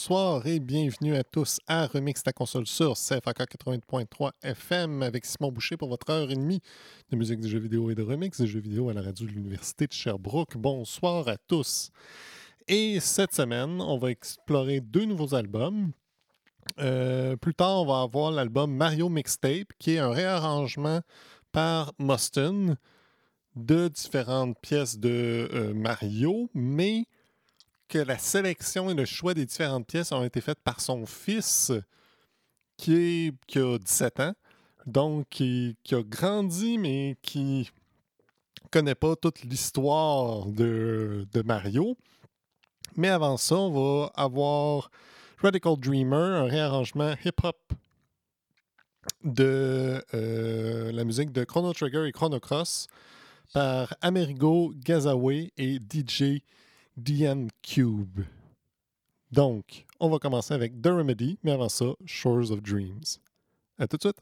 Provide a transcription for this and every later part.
Bonsoir et bienvenue à tous à Remix ta console sur CFAK 80.3 FM avec Simon Boucher pour votre heure et demie de musique de jeux vidéo et de remix de jeux vidéo à la radio de l'Université de Sherbrooke. Bonsoir à tous. Et cette semaine, on va explorer deux nouveaux albums. Euh, plus tard, on va avoir l'album Mario Mixtape, qui est un réarrangement par Mustin de différentes pièces de euh, Mario, mais que la sélection et le choix des différentes pièces ont été faites par son fils, qui, est, qui a 17 ans, donc qui, a grandi, mais qui connaît pas toute l'histoire de, de Mario. Mais avant ça, on va avoir Radical Dreamer, un réarrangement hip-hop de euh, la musique de Chrono Trigger et Chrono Cross par Amerigo Gazaway et DJ DN Cube. Donc, on va commencer avec The Remedy, mais avant ça, Shores of Dreams. À tout de suite.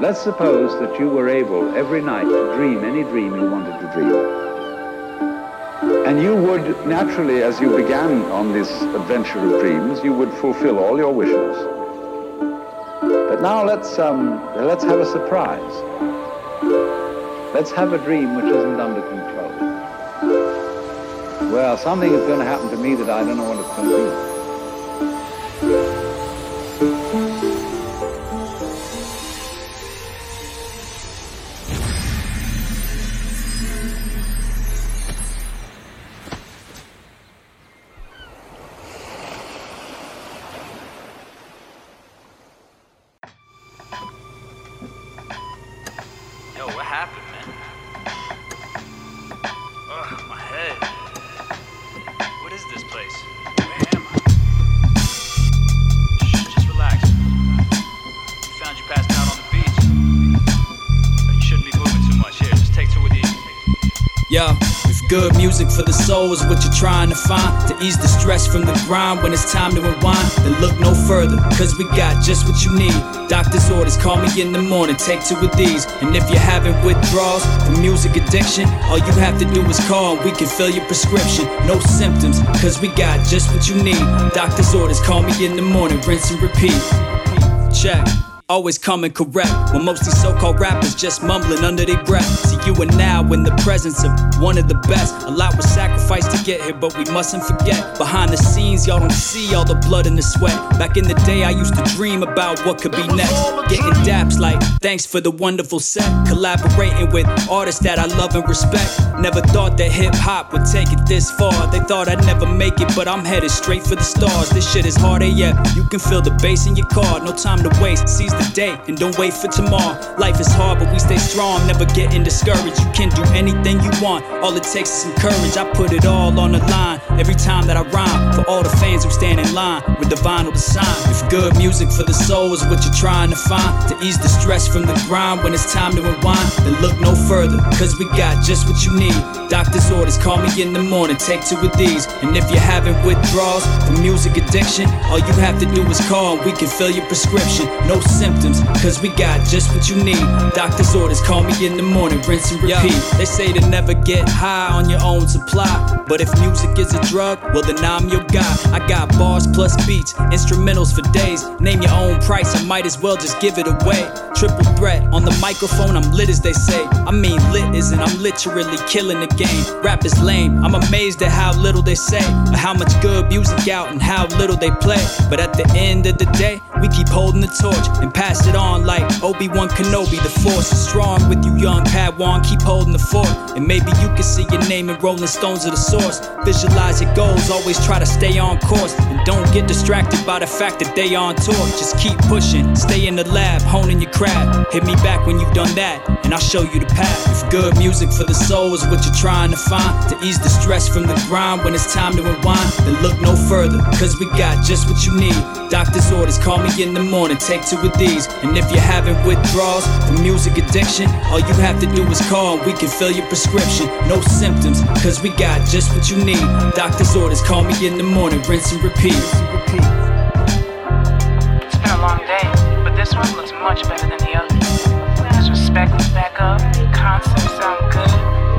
Let's suppose that you were able every night to dream any dream you wanted to dream. And you would naturally, as you began on this adventure of dreams, you would fulfill all your wishes. But now let's, um, let's have a surprise. Let's have a dream which isn't under control. Well, something is going to happen to me that I don't know what it's going to be. Happened, good music for the soul is what you're trying to find to ease the stress from the grind when it's time to unwind, then look no further, cause we got just what you need. Doctor's orders, call me in the morning, take two of these. And if you're having withdrawals from music addiction, all you have to do is call and we can fill your prescription. No symptoms, cause we got just what you need. Doctor's orders, call me in the morning, rinse and repeat. Check. Always coming correct when most these so-called rappers just mumbling under their breath. See you and now in the presence of one of the best. A lot was sacrificed to get here, but we mustn't forget. Behind the scenes, y'all don't see all the blood and the sweat. Back in the day, I used to dream about what could be next. Getting daps like thanks for the wonderful set. Collaborating with artists that I love and respect. Never thought that hip hop would take it this far. They thought I'd never make it, but I'm headed straight for the stars. This shit is harder, yeah. You can feel the bass in your car. No time to waste. Seize the day and don't wait for tomorrow. Life is hard, but we stay strong, never getting discouraged. You can do anything you want. All it takes is some courage. I put it all on the line every time that I rhyme. For all the fans who stand in line with the vinyl to sign. If good music for the soul is what you're trying to find to ease the stress from the grind when it's time to unwind, then look no further, cause we got just what you need. Doctor's orders, call me in the morning, take two of these. And if you're having withdrawals from music addiction, all you have to do is call we can fill your prescription. No symptoms, cause we got just what you need. Doctor's orders, call me in the morning, rinse and repeat. They say to never get high on your own supply. But if music is a drug, well then I'm your guy. I got bars plus beats, instrumentals for days. Name your own price, I might as well just give it away. Triple threat on the microphone, I'm lit as they say. I mean lit isn't, I'm literally killing the game. Rap is lame, I'm amazed at how little they say. Or how much good music out and how little they play. But at the end of the day, We keep holding the torch and pass it on like Obi-Wan Kenobi. The force is strong with you, young Padawan. Keep holding the fort, and maybe you can see your name in Rolling Stones of the source. Visualize your goals, always try to stay on course, and don't get distracted by the fact that they on tour. Just keep pushing, stay in the lab, honing your craft. Hit me back when you've done that, and I'll show you the path. If good music for the soul is what you're trying to find to ease the stress from the grind when it's time to unwind, then look no further, cause we got just what you need. Doctor's orders, call me in the morning, take two of these. And if you're having withdrawals from music addiction, all you have to do is call and we can fill your prescription. No symptoms, cause we got just what you need. Doctor's orders, call me in the morning, rinse and repeat. It's been a long day, but this one looks much better than the others. His respect is back up, concepts sound good,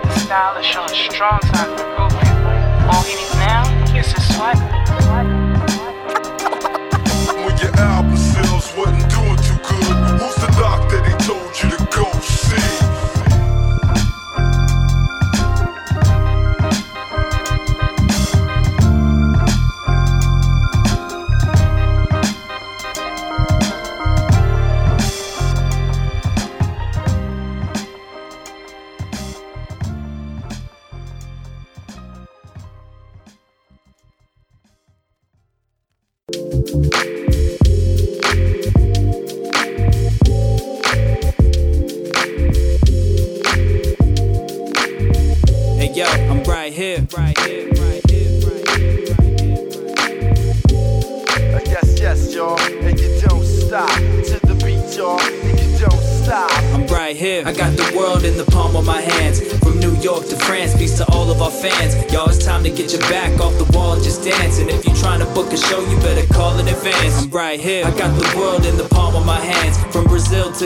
the style is showing strong signs of improvement. All he needs now is his swagger. See?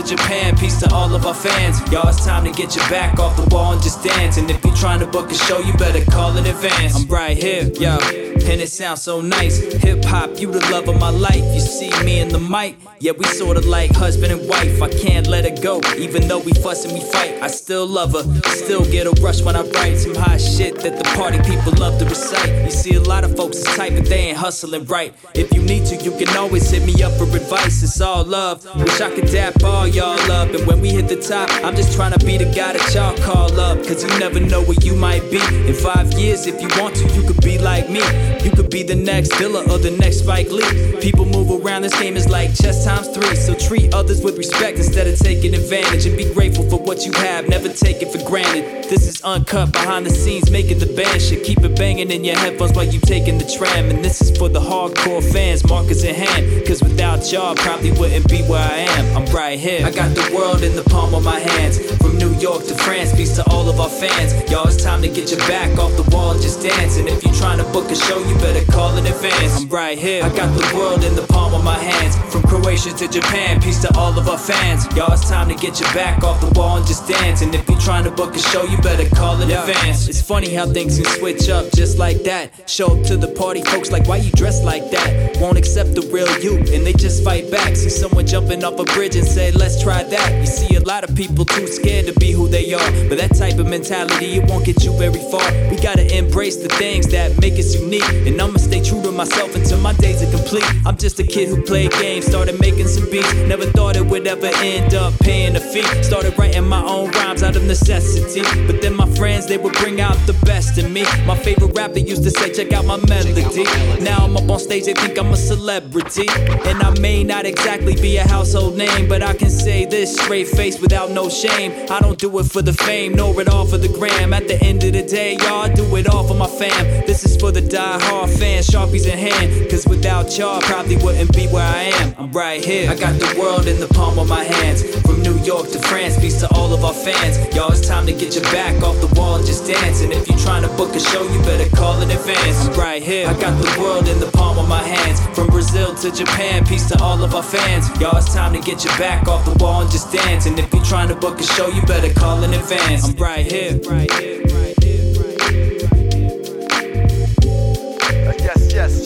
Japan, peace to all of our fans. Y'all, it's time to get your back off the wall and just dance. And if you're trying to book a show, you better call in advance. I'm right here, yo. And it sounds so nice. Hip hop, you the love of my life. You see me in the mic, yeah, we sorta like husband and wife. I can't let her go, even though we fuss and we fight. I still love her, still get a rush when I write some hot shit that the party people love to recite. You see, a lot of folks is tight, but they ain't hustling right. If you need to, you can always hit me up for advice. It's all love. Wish I could dap all y'all up. And when we hit the top, I'm just trying to be the guy that y'all call up. Cause you never know where you might be. In five years, if you want to, you could be like me. You could be the next Dilla or the next Spike Lee. People move around, this game is like chess times three. So treat others with respect instead of taking advantage. And be grateful for what you have, never take it for granted. This is uncut behind the scenes, making the band shit. Keep it banging in your headphones while you taking the tram. And this is for the hardcore fans, markers in hand. Cause without y'all, probably wouldn't be where I am. I'm right here. I got the world in the palm of my hands. From New York to France, peace to all of our fans. Y'all, it's time to get your back off the wall and just dance. And if you're trying to book a show, you better call in advance. I'm right here. I got the world in the palm of my hands. From Croatia to Japan, peace to all of our fans. Y'all, it's time to get your back off the wall and just dance. And if you're trying to book a show, you better call in advance. It's funny how things can switch up just like that. Show up to the party, folks like, why you dressed like that? Won't accept the real you, and they just fight back. See someone jumping off a bridge and say, let's try that. You see a lot of people too scared to be who they are. But that type of mentality, it won't get you very far. We gotta embrace the things that make us unique. And I'ma stay true to myself until my days are complete. I'm just a kid who played games, started making some beats. Never thought it would ever end up paying a fee. Started writing my own rhymes out of necessity. But then my friends, they would bring out the best in me. My favorite rapper used to say, check out my melody. Now I'm up on stage, they think I'm a celebrity. And I may not exactly be a household name, but I can say this straight face without no shame. I don't do it for the fame, nor it all for the gram. At the end of the day, y'all do it all for my fam. This is for the die-hard fans, sharpies in hand. Cause without y'all, probably wouldn't be where I am. I'm right here. I got the world in the palm of my hands. From New York to France, peace to all of our fans. Y'all, it's time to get your back off the wall and just dance. And if you're trying to book a show, you better call in advance. I'm right here. I got the world in the palm of my hands. From Brazil to Japan, peace to all of our fans. Y'all, it's time to get your back off the wall and just dance. And if you're trying to book a show, you better call in advance. I'm right here. Right here. Right here.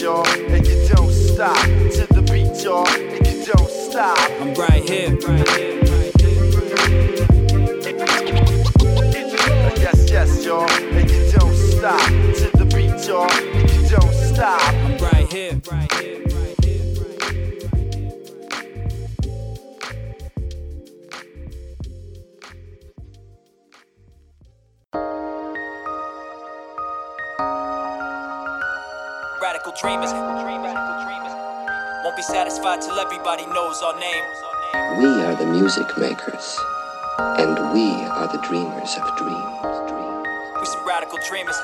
Y'all, and you don't stop to the beat, y'all, and you don't stop. I'm right here. Right here. Yes, yes, y'all, and you don't stop to the beat, y'all, and you don't stop. I'm right here. Right here. Right here. Right here. Right here. Radical dreamers. Won't be satisfied till everybody knows our name. We are the music makers, and we are the dreamers of dreams. We some radical dreamers.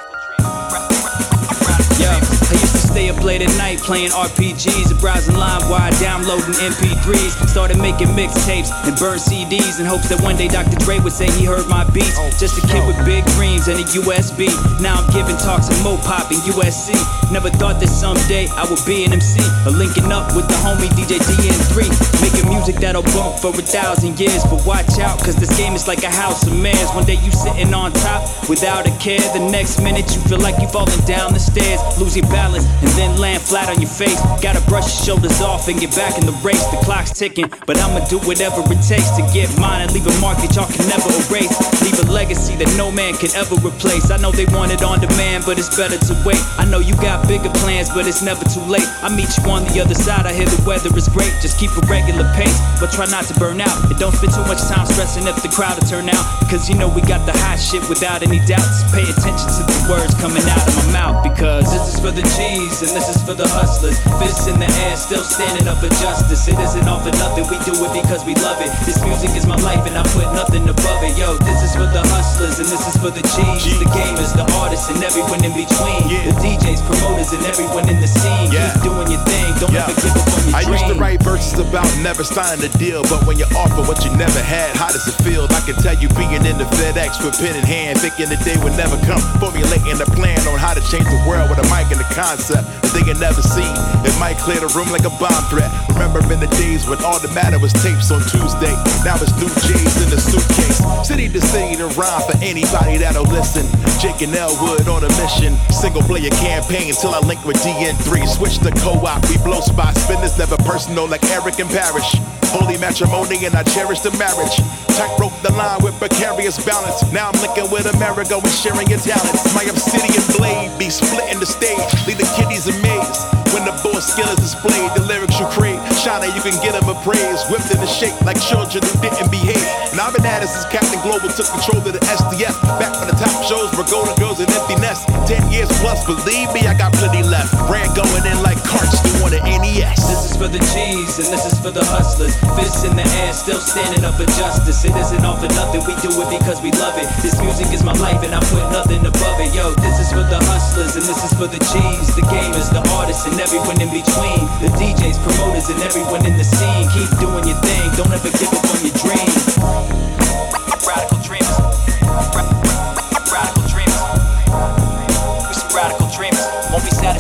Yo, I used to stay up late at night playing RPGs and browsing LimeWire, downloading MP3s. Started making mixtapes and burn CDs in hopes that one day Dr. Dre would say he heard my beats. Just a kid with big dreams and a USB. Now I'm giving talks in Mopop and USC. Never thought that someday I would be an MC or linking up with the homie DJ DN3. Making music that'll bump for a thousand years. But watch out, cause this game is like a house of mirrors. One day you sitting on top without a care. The next minute you feel like you falling down the stairs. Lose your balance and then land flat on your face. Gotta brush your shoulders off and get back in the race. The clock's ticking, but I'ma do whatever it takes to get mine and leave a mark that y'all can never erase. Leave a legacy that no man can ever replace. I know they want it on demand, but it's better to wait. I know you got bigger plans, but it's never too late. I meet you on the other side. I hear the weather is great. Just keep a regular pace, but try not to burn out. And don't spend too much time stressing if the crowd will turn out. Because you know we got the hot shit without any doubts. Pay attention to the words coming out of my mouth. Because this is for the G's and this is for the hustlers. Fists in the air, still standing up for justice. It isn't all for nothing. We do it because we love it. This music is my life and I put nothing above it. Yo, this is for the hustlers and this is for the G's. The gamers, the artists, and everyone in between. The DJs, promoters, and everyone in the scene. Keep doing your thing. Don't Yeah. ever give up on your I dream. used to write verses about never signing a deal, but when you offer what you never had, how does it feel? I can tell you being in the FedEx with pen in hand, thinking the day would never come, formulating a plan on how to change the world with a mic and a concept that they never seen. It might clear the room like a bomb threat. Remember in the days when all that mattered was tapes on Tuesday. Now it's new J's in the suitcase. City to city to rhyme for anybody that'll listen. Jake and Elwood on a mission. Single player campaign till I link with DN3. Switch to co-op. We blow spots. Business never personal like Erick and Parrish. Holy matrimony and I cherish the marriage. Tightrope the line with precarious balance. Now I'm linking with Amerigo and sharing your talents. My obsidian blade be splitting the stage. Leave the kiddies amazed. When the board skill is displayed, the lyrics you create. Shana, you can get them a praise. Whipped in the shape like children who didn't behave. And I've been at it since Captain Global took control of the SDF. Back when the top shows were Golden Girls and Empty Nest. Ten years plus, believe me, I got plenty left. Brand going in like carts on the E NES. This is for the G's and this is for the hustlers. Fists in the air, still standing up for justice. It isn't all for nothing, we do it because we love it. This music is my life and I put nothing above it. Yo, this is for the hustlers and this is for the G's, the gamers, the artists, and everyone in between. The DJs, promoters, and everyone in the scene. Keep doing your thing, don't ever give up on your dream.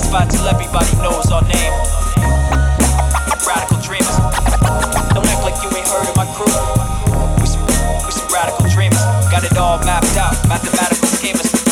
Satisfied till everybody knows our name. Radical dreamers. Don't act like you ain't heard of my crew. We some, we some radical dreamers. Got it all mapped out. Mathematical schemers.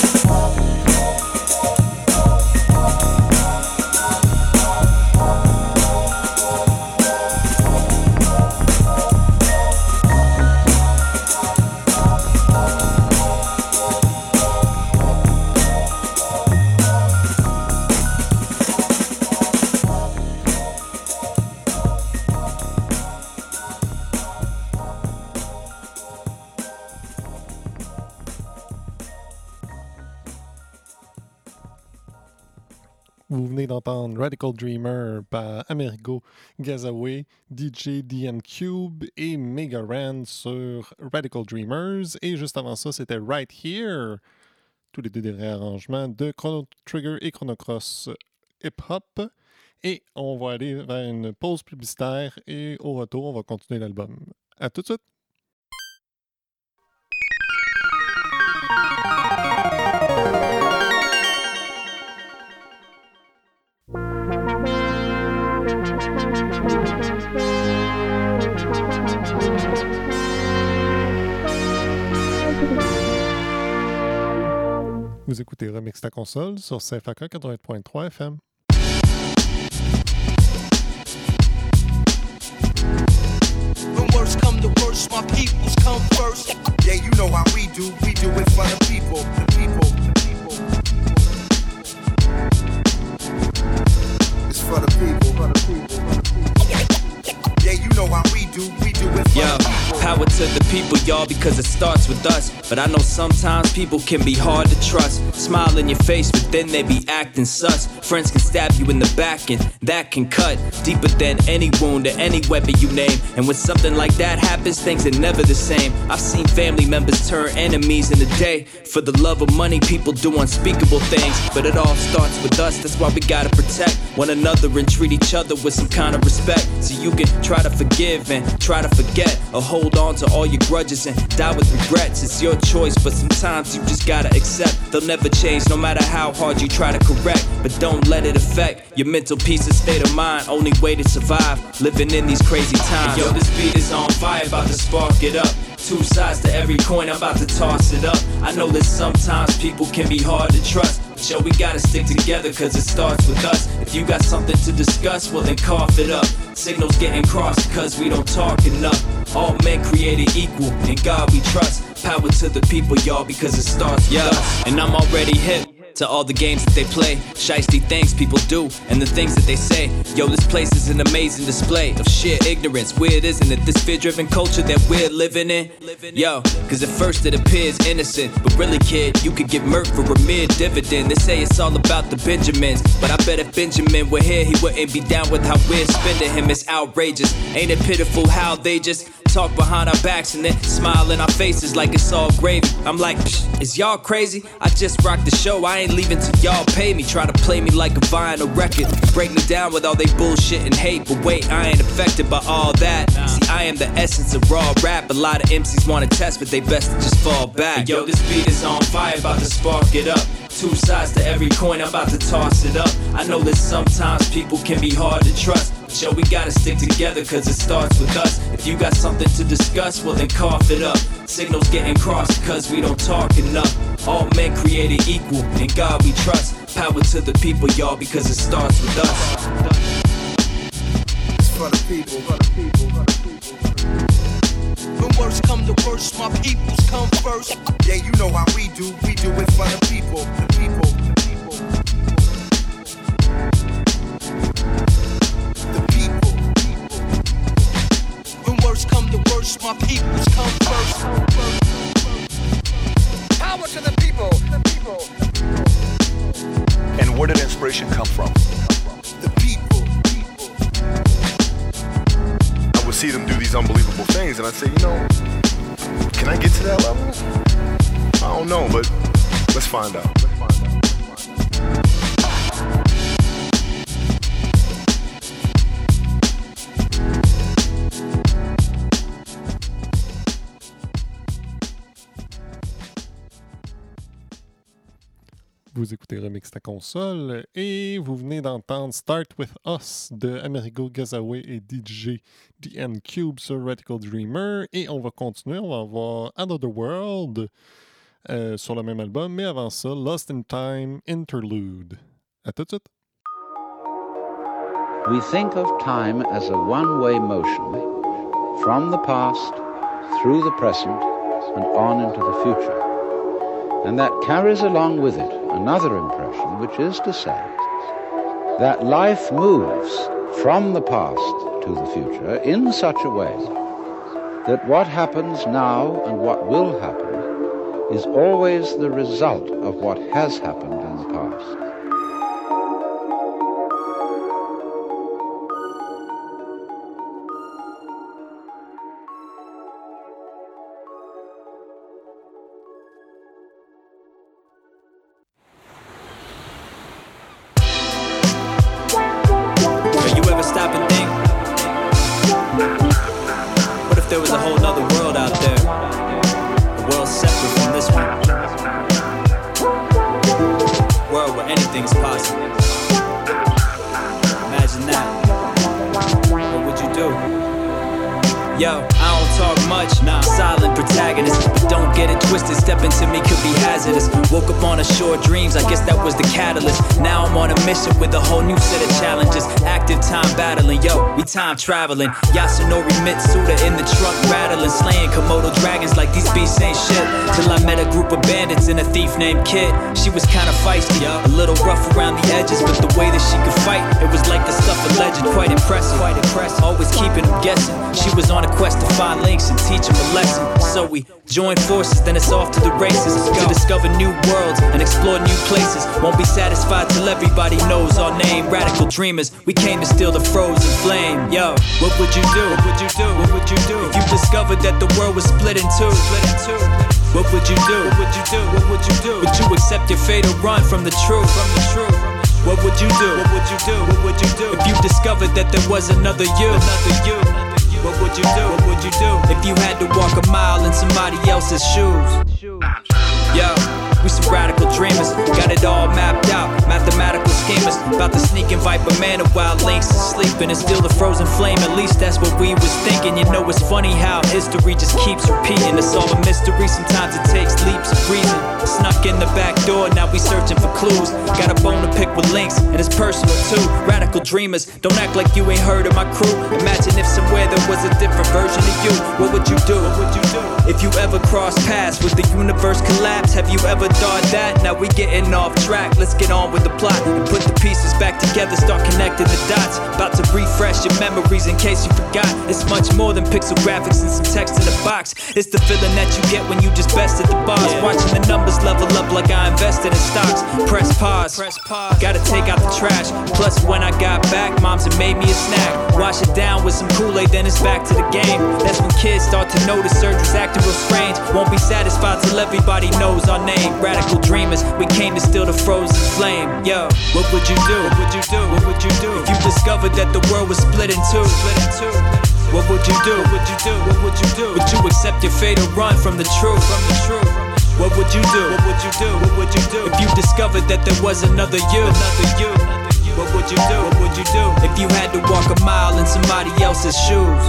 Radical Dreamer par Amerigo Gazaway, DJ DM Cube et Mega Ran sur Radical Dreamers. Et juste avant ça, c'était Right Here, tous les deux des réarrangements de Chrono Trigger et Chrono Cross Hip Hop. Et on va aller vers une pause publicitaire et au retour, on va continuer l'album. À tout de suite! Vous écoutez Remix ta console sur CFAK 80.3 FM. When worst come to worst, my peoples come first. Yeah, you know how we do. We do it for the people. The people. The people. It's for the people. For the people. Yeah, you know how we do. We do it for Yo, the people. Power to the people, y'all, because it starts with us. But I know sometimes people can be hard to trust. Smile in your face, but then they be acting sus. Friends can stab you in the back, and that can cut deeper than any wound or any weapon you name. And when something like that happens, things are never the same. I've seen family members turn enemies in a day. For the love of money, people do unspeakable things. But it all starts with us, that's why we gotta protect one another and treat each other with some kind of respect. So you can try to forgive and try to forget, or hold on to all your grudges and die with regrets. It's your choice, but sometimes you just gotta accept they'll never change no matter how hard you try to correct. But don't let it affect your mental peace and state of mind. Only way to survive living in these crazy times. Yo, this beat is on fire, about to spark it up. Two sides to every coin, I'm about to toss it up. I know that sometimes people can be hard to trust. But yo, we gotta stick together, cause it starts with us. If you got something to discuss, well then cough it up. Signals getting crossed, cause we don't talk enough. All men created equal, in God we trust. Power to the people, y'all, because it starts with us. And I'm already hip to all the games that they play. Shiesty things people do and the things that they say. Yo, this place is an amazing display of sheer ignorance. Weird, isn't it? This fear driven culture that we're living in. Yo, cause at first it appears innocent, but really, kid, you could get murked for a mere dividend. They say it's all about the Benjamins, but I bet if Benjamin were here, he wouldn't be down with how we're spending him. It's outrageous. Ain't it pitiful how they just talk behind our backs and then smile in our faces like it's all gravy. I'm like, is y'all crazy? I just rocked the show. I ain't leaving till y'all pay me. Try to play me like a vinyl record. Break me down with all they bullshit and hate. But wait, I ain't affected by all that. See, I am the essence of raw rap. A lot of MCs wanna test, but they best to just fall back. Yo, this beat is on fire, about to spark it up. Two sides to every coin, I'm about to toss it up. I know that sometimes people can be hard to trust. Yo, we gotta stick together cause it starts with us. If you got something to discuss, well then cough it up. Signals getting crossed cause we don't talk enough. All men created equal, in God we trust. Power to the people, y'all, because it starts with us. It's for the people, for the people, for the people. When worst come to worst, my peoples come first. Yeah, you know how we do. We do it for the people, the people. And I'd say, you know, can I get to that level? I don't know, but let's find out. Vous écoutez Remix ta console et vous venez d'entendre Start With Us de Amerigo Gazaway et DJ DN Cube sur Radical Dreamer. Et on va continuer, on va avoir Another World euh, sur le même album, mais avant ça, Lost in Time Interlude. À tout de suite. We think of time as a one way motion from the past through the present and on into the future. And that carries along with it another impression, which is to say that life moves from the past to the future in such a way that what happens now and what will happen is always the result of what has happened in the past. Time traveling. Yasunori Mitsuda in the trunk rattling, slaying Komodo dragons like these beasts ain't shit. Till I met a group of bandits and a thief named Kid. She was kinda feisty, a little rough around the edges, but the way that she could fight, it was like the stuff alleged. Quite impressive, quite impressive. Always keeping them guessing. She was on a quest to find Lynx and teach them a lesson. So we join forces, then it's off to the races to discover new worlds and explore new places. Won't be satisfied till everybody knows our name. Radical dreamers, we came to steal the frozen flame. Yo, what would you do? What would you do? What would you do if you discovered that the world was split in two? Split in two. What would you do? What would you do? What would you do? Would you accept your fate or run from the truth? From the truth. What would you do? What would you do? What would you do? If you discovered that there was another you, another you. What would you do? What would you do? If you had to walk a mile in somebody else's shoes. Yo, we some radical dreamers, got it all mapped out. Mathematical schemers, about to sneak and Viper Manor while Lynx is sleeping and steal the frozen flame. At least that's what we was thinking. You know it's funny how history just keeps repeating. It's all a mystery. Sometimes it takes leaps of reason. Snuck in the back door, now we searching for clues. Got a bone to pick with Lynx, and it's personal too. Radical dreamers, don't act like you ain't heard of my crew. Imagine if somewhere there was a different version of you. What would you do? What would you do? If you ever cross paths with the universe collapse, have you ever thought that? Now we getting off track. Let's get on with the plot and put the pieces back together. Start connecting the dots. About to refresh your memories in case you forgot. It's much more than pixel graphics and some text in a box. It's the feeling that you get when you just bested the boss. Watching the numbers level up like I invested in stocks. Press pause. Press pause. Gotta take out the trash. Plus, when I got back, moms had made me a snack. Wash it down with some Kool-Aid, then it's back to the game. That's when kids start to notice Serge is acting real strange. Won't be satisfied till everybody knows our name. Radical dreamers, we came to steal the frozen flame. Yo, what would you do? What would you do? What would you do if you discovered that the world was split in two? Split in two. What would you do? What would you do? What would you do? Would you accept your fate or run from the truth? From the truth. What would you do? What would you do? What would you do if you discovered that there was another you? Another you. What would you do? What would you do if you had to walk a mile in somebody else's shoes?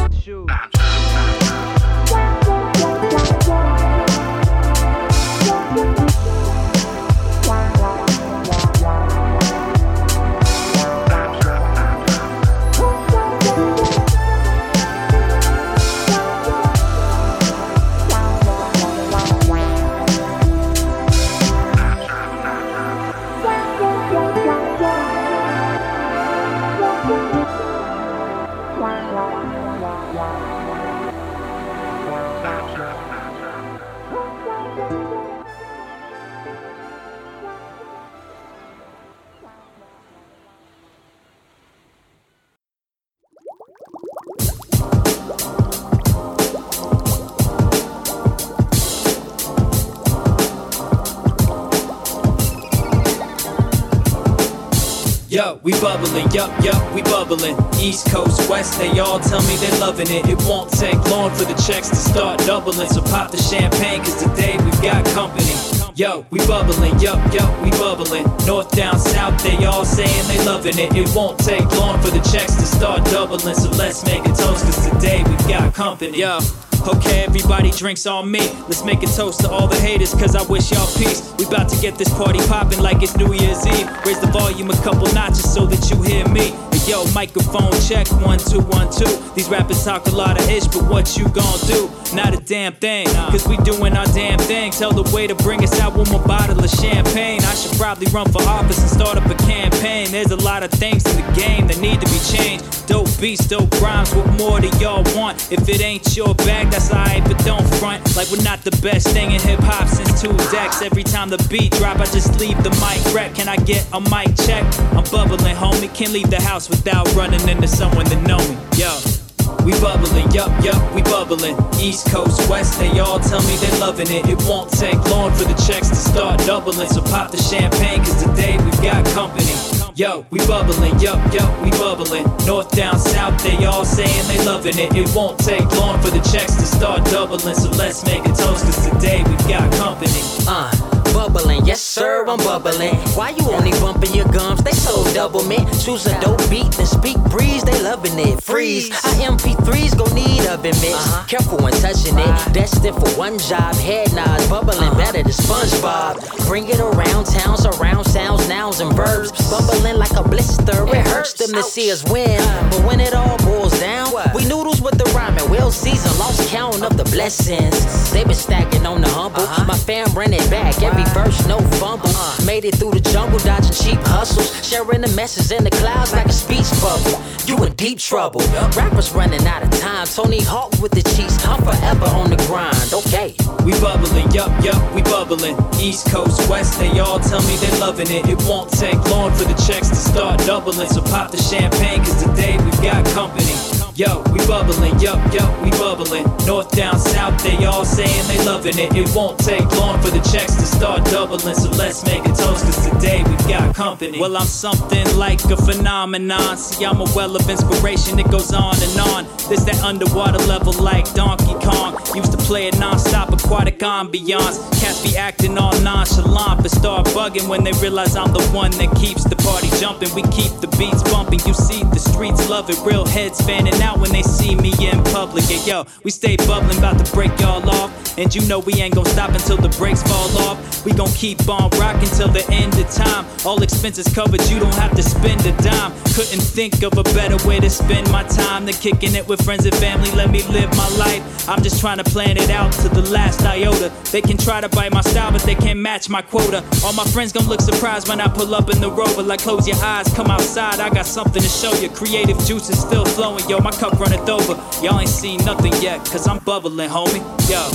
We bubbling, yup, yup, we bubbling. East Coast, West, they all tell me they're loving it. It won't take long for the checks to start doubling. So pop the champagne, cause today we've got company. Yo, we bubbling, yup, yup, we bubbling. North, down, south, they all saying they loving it. It won't take long for the checks to start doubling. So let's make a toast, cause today we've got company. Yo. Okay, everybody drinks on me. Let's make a toast to all the haters, cause I wish y'all peace. We about to get this party poppin' like it's New Year's Eve. Raise the volume a couple notches so that you hear me. Hey, yo, microphone check, one, two, one, two. These rappers talk a lot of ish, but what you gon' do? Not a damn thing, cause we doing our damn thing. Tell the way to bring us out one more bottle of champagne. I should probably run for office and start up a campaign. There's a lot of things in the game that need to be changed. Dope beats, dope rhymes, what more do y'all want? If it ain't your bag, that's alright, but don't front like we're not the best thing in hip hop since two decks. Every time the beat drop, I just leave the mic rep. Can I get a mic check? I'm bubbling, homie. Can't leave the house without running into someone that know me. Yo. We bubbling, yup, yup, we bubbling. East Coast, West, they all tell me they're loving it. It won't take long for the checks to start doubling. So pop the champagne, cause today we've got company. Yo, we bubbling, yup, yup, we bubbling. North, down, south, they all saying they loving it. It won't take long for the checks to start doubling. So let's make a toast, cause today we've got company. Uh, bubbling, yes sir, I'm bubbling. Why you only bumping your gums? They so double mint. Choose a dope beat, then speak breeze, they loving it. Freeze, I MP3s gon' need oven mitts. Uh-huh. Careful when touching it, destined for one job. Head nods, bubbling uh-huh. better than SpongeBob. Bring it around town, surround sounds, nouns, and verbs. Bubbling like a blister, it hurts them to see us win. But when it all boils down, we noodles with the rhyme and well seasoned. Lost count of the blessings. They been stacking on the humble. Uh-huh. My fam ran it back, every verse, no fumble. Uh. Made it through the jungle, dodging cheap hustles. Sharing the message in the clouds like a speech bubble. You in deep trouble. Rappers running out of time. Tony Hawk with the cheese. I'm forever on the grind. Okay. We bubbling, yup, yup, we bubbling. East Coast, West, they all tell me they loving it. It won't take long for the checks to start doubling. So pop the champagne, cause today we've got company. Yo, we bubbling, yup, yup, we bubbling. North, down, south, they all saying they loving it. It won't take long for the checks to start doubling. So let's make a toast, cause today we've got company. Well, I'm something like a phenomenon. See, I'm a well of inspiration, it goes on and on. This that underwater level like Donkey Kong. Used to play it non-stop, aquatic ambiance. Cats be acting all nonchalant, but start bugging when they realize I'm the one that keeps the party jumping. We keep the beats bumping. You see, the streets love it. Real heads fanning out when they see me in public. Yo, we stay bubbling, about to break y'all off. And you know we ain't gonna stop until the brakes fall off. We gon' keep on rocking till the end of time. All expenses covered, you don't have to spend a dime. Couldn't think of a better way to spend my time than kicking it with friends and family. Let me live my life. I'm just trying to plan it out to the last iota. They can try to bite my style, but they can't match my quota. All my friends gon' look surprised when I pull up in the rover. Like close your eyes, come outside. I got something to show you. Creative juice is still flowing, yo. My cup runneth over. Y'all ain't seen nothing yet, cause I'm bubbling, homie. Yo.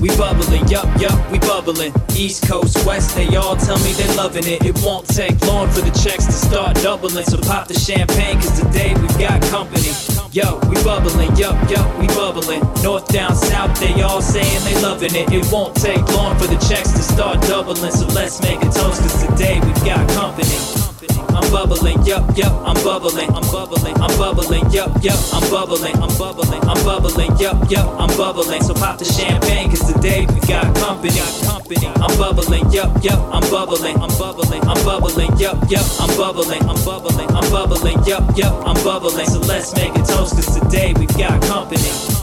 We bubbling, yup, yup, we bubbling. East Coast, West, they all tell me they loving it. It won't take long for the checks to start doubling. So pop the champagne, cause today we've got company. Yo, we bubbling, yup, yup, we bubbling. North, down, south, they all saying they loving it. It won't take long for the checks to start doubling. So let's make a toast, cause today we've got company. I'm bubbling, yup, yup, I'm bubbling, I'm bubbling, I'm bubbling, yup, yup, I'm bubbling, I'm bubbling, I'm bubbling, yup, yup, I'm bubbling. So pop the champagne, cause today we got company, company. I'm bubbling, yup, yup, I'm bubbling, I'm bubbling, I'm bubbling, yup, yup, I'm bubbling, I'm bubbling, I'm bubbling, yup, yup, I'm bubbling. So let's make a toast, cause today we got company.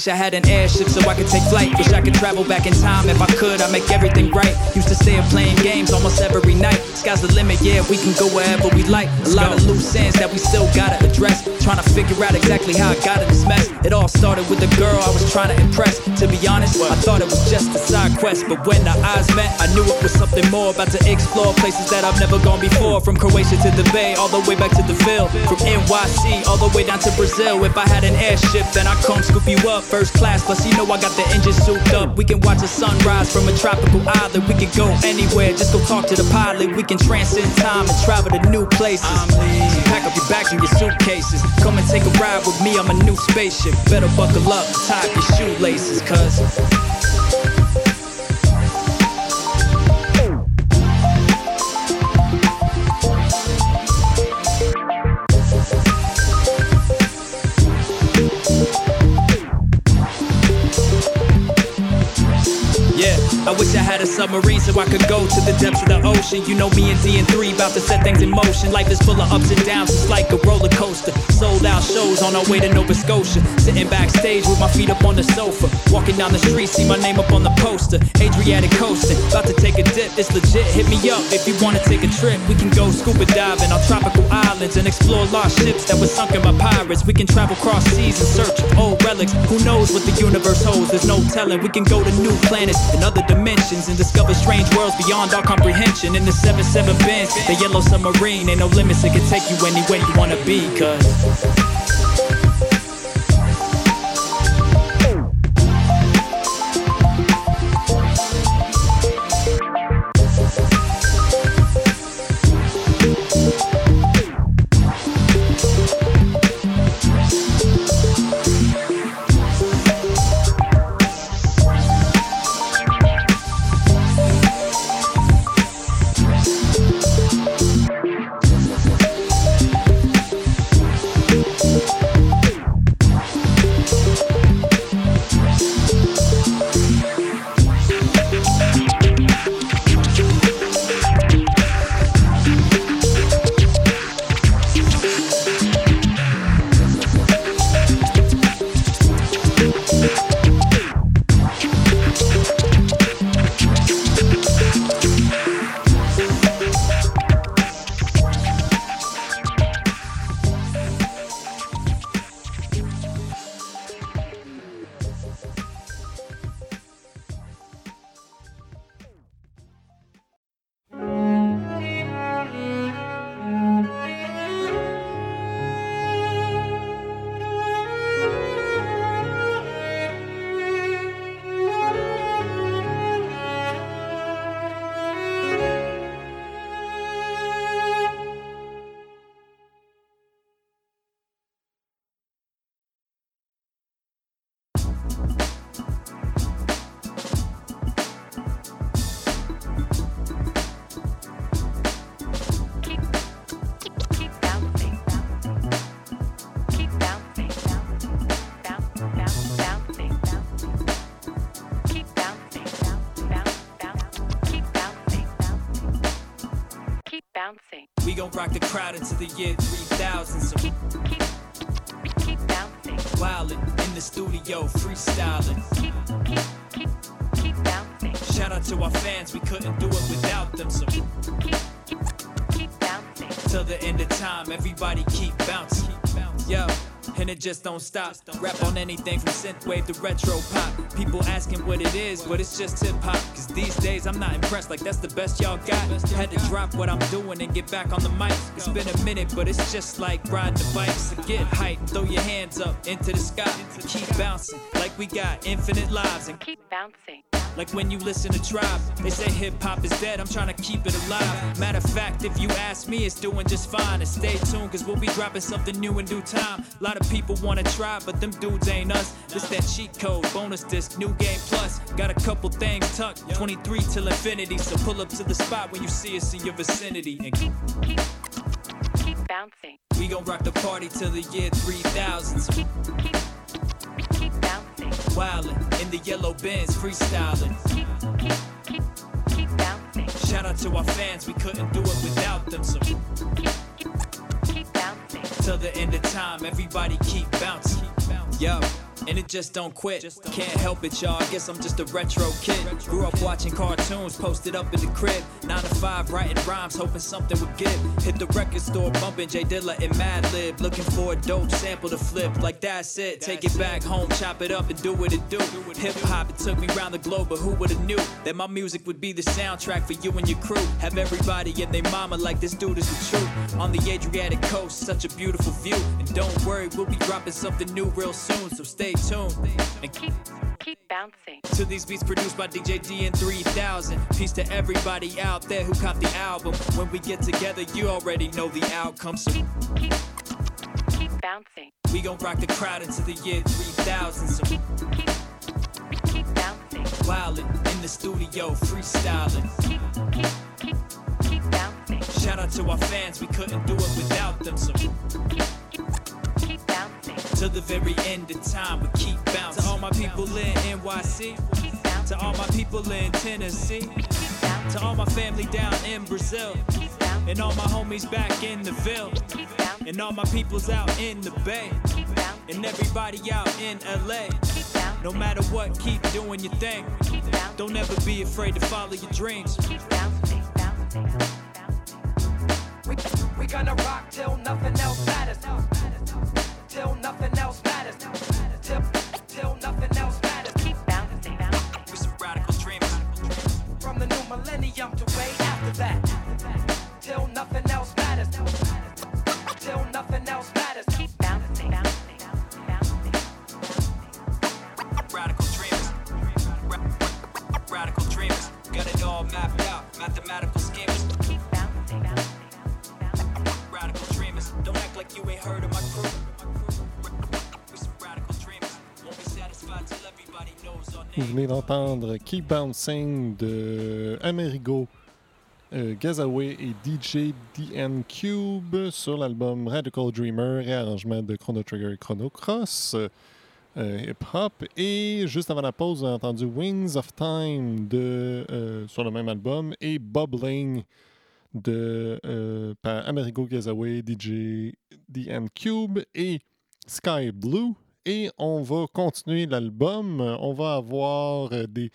Wish I had an airship so I could take flight. Wish I could travel back in time. If I could, I'd make everything right. Used to stay up playing games almost every night. Sky's the limit, yeah, we can go wherever we like. A lot of loose ends that we still gotta address. Trying to figure out exactly how I got in this mess. It all started with the girl I was trying to impress. To be honest, I thought it was just a side quest. But when our eyes met, I knew it was something more. About to explore places that I've never gone before. From Croatia to the Bay, all the way back to the Ville. From NYC all the way down to Brazil. If I had an airship, then I'd come scoop you up first class. Plus, you know I got the engine souped up. We can watch a sunrise from a tropical island. We can go anywhere, just go talk to the pilot. We can transcend time and travel to new places. So pack up your bags and your suitcases. Come and take a ride with me. I'm a new spaceship. Better buckle up, tie up your shoelaces, cuz. Submarine so I could go to the depths of the ocean. You know me and DN3 about to set things in motion. Life is full of ups and downs, it's like a roller coaster. Sold out shows on our way to Nova Scotia. Sitting backstage with my feet up on the sofa. Walking down the street, see my name up on the poster. Adriatic coasting, about to take a dip. It's legit. Hit me up if you wanna take a trip. We can go scuba diving on tropical islands and explore lost ships that were sunken by pirates. We can travel cross seas and search old relics. Who knows what the universe holds? There's no telling. We can go to new planets and other dimensions and discover strange worlds beyond our comprehension. In the 7-7 bins, the yellow submarine, ain't no limits. It can take you anywhere you wanna be, cuz. Just don't stop. Rap on anything from synthwave to retro pop. People asking what it is, but it's just hip hop. Cause these days I'm not impressed, like that's the best y'all got. Had to drop what I'm doing and get back on the mic. It's been a minute, but it's just like riding the bike. So get hyped, throw your hands up into the sky. Keep bouncing like we got infinite lives. And keep bouncing. Like when you listen to Tribe, they say hip hop is dead, I'm trying to keep it alive. Matter of fact, if you ask me, it's doing just fine. And stay tuned, cause we'll be dropping something new in due time. A lot of people wanna try, but them dudes ain't us. This that cheat code, bonus disc, new game plus. Got a couple things tucked, 23 till infinity. So pull up to the spot when you see us in your vicinity. And keep, keep, keep bouncing. We gon' rock the party till the year 3000. So keep bouncing. Wildin' in the yellow bins, freestyling. Shout out to our fans, we couldn't do it without them. So keep, bouncing. till the end of time, everybody keep bouncing. Yo. And it just don't quit. Can't help it, y'all. Guess I'm just a retro kid. Grew up watching cartoons, posted up in the crib. Nine to five, writing rhymes, hoping something would give. Hit the record store, bumping J Dilla and Madlib. Looking for a dope sample to flip. Like that's it. Take it back home, chop it up, and do what it do. Hip hop, it took me around the globe, but who would've knew that my music would be the soundtrack for you and your crew? Have everybody and their mama like this dude is the truth. On the Adriatic coast, such a beautiful view. And don't worry, we'll be dropping something new real soon, so stay tuned and keep, keep bouncing. To these beats produced by DJ D and 3000. Peace to everybody out there who caught the album. When we get together, you already know the outcome. So keep, keep keep bouncing. We gon' rock the crowd into the year 3000. So keep, keep keep bouncing. Wildin' in the studio, freestyling. Keep, keep, keep bouncing. Shout out to our fans, we couldn't do it without them. So keep, keep, keep To the very end of time, we keep bouncing. To all my people in NYC, to all my people in Tennessee, to all my family down in Brazil, and all my homies back in the Ville, and all my peoples out in the Bay, and everybody out in LA. No matter what, keep doing your thing. Don't ever be afraid to follow your dreams. We, we gonna rock till nothing else matters. Till nothing else matters. Till, till nothing else matters. Keep bouncing. We some radical dreamers. From the new millennium to way after that. Till nothing else matters. Till nothing else matters. Keep bouncing. Radical dreamers. Radical dreamers. Got it all mapped out. Mathematical schemers. Radical dreamers. Don't act like you ain't heard of my crew. Vous venez d'entendre Keep Bouncing de Amerigo, euh, Gazaway et DJ DN Cube sur l'album Radical Dreamer, réarrangement de Chrono Trigger et Chrono Cross, euh, hip-hop. Et juste avant la pause, on a entendu Wings of Time euh, sur le même album et Bubbling de par Amerigo Gazaway, DJ DN Cube et Sky Blue. Et on va continuer l'album. On va avoir euh, des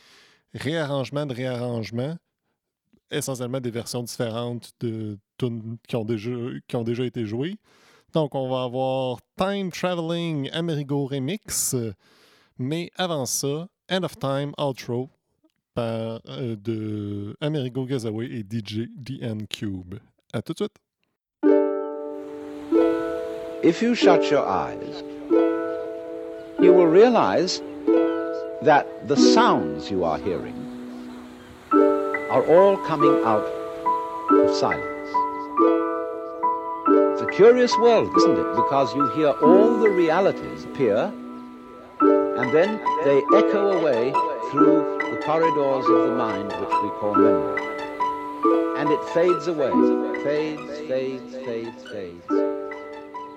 réarrangements de réarrangements, essentiellement des versions différentes de tunes qui ont déjà, qui ont déjà été jouées. Donc, on va avoir Time Traveling Amerigo Remix. Mais avant ça, End of Time Outro par, euh, de Amerigo Gazaway et DJ DN Cube. À tout de suite. If you shut your eyes, you will realize that the sounds you are hearing are all coming out of silence. It's a curious world, isn't it? Because you hear all the realities appear and then they echo away through the corridors of the mind which we call memory. And it fades away, fades, fades, fades, fades,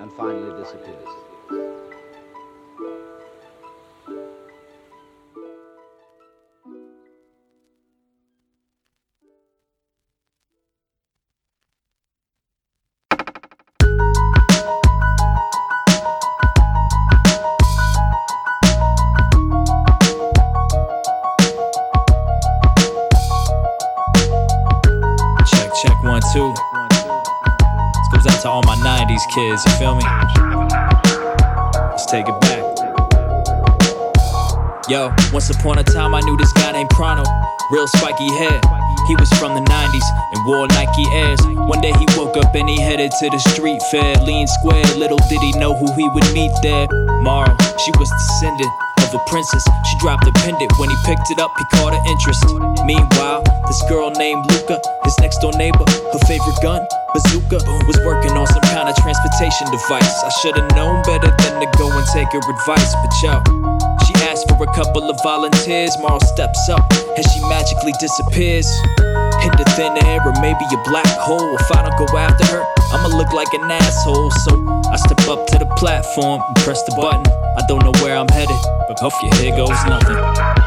and finally disappears. Kids, you feel me? Let's take it back. Yo, once upon a time I knew this guy named Crono, real spiky hair. He was from the 90s and wore Nike Airs. One day he woke up and he headed to the street fair. Leene Square, little did he know who he would meet there. Marle, she was descendant of a princess. She dropped a pendant. When he picked it up, he caught her interest. Meanwhile, this girl named Lucca, his next door neighbor, her favorite gun, bazooka, was working on some kind of transportation device. I should've known better than to go and take her advice, but yo. She asked for a couple of volunteers. Marle steps up and she magically disappears. Into thin air or maybe a black hole. If I don't go after her, I'ma look like an asshole. So I step up to the platform and press the button. I don't know where I'm headed, but hope here goes nothing.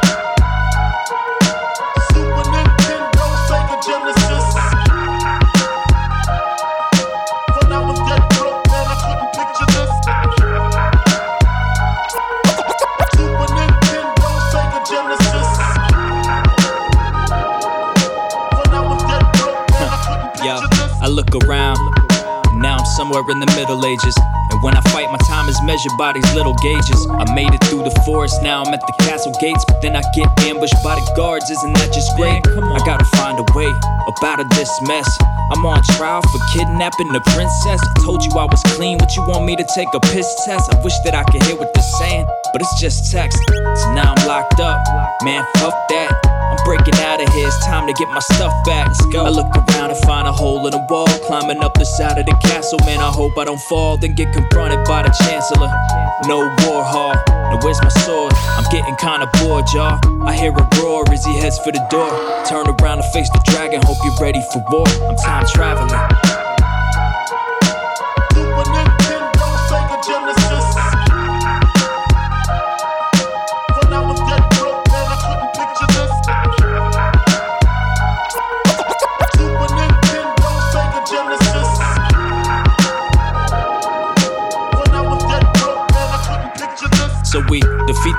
Somewhere in the Middle Ages. And when I fight, my time is measured by these little gauges. I made it through the forest, now I'm at the castle gates. But then I get ambushed by the guards, isn't that just great? I gotta find a way up out of this mess. I'm on trial for kidnapping the princess. I told you I was clean, what you want me to take a piss test? I wish that I could hear what they're saying, but it's just text. So now I'm locked up, man, fuck that. I'm breaking out of here, it's time to get my stuff back. Let's go. I look around and find a hole in the wall, climbing up the side of the castle. Man, I hope I don't fall, then get confronted by the chancellor. No war hall. Now where's my sword? I'm getting kinda bored, y'all. I hear a roar as he heads for the door. Turn around and face the dragon, hope you're ready for war. I'm time traveling.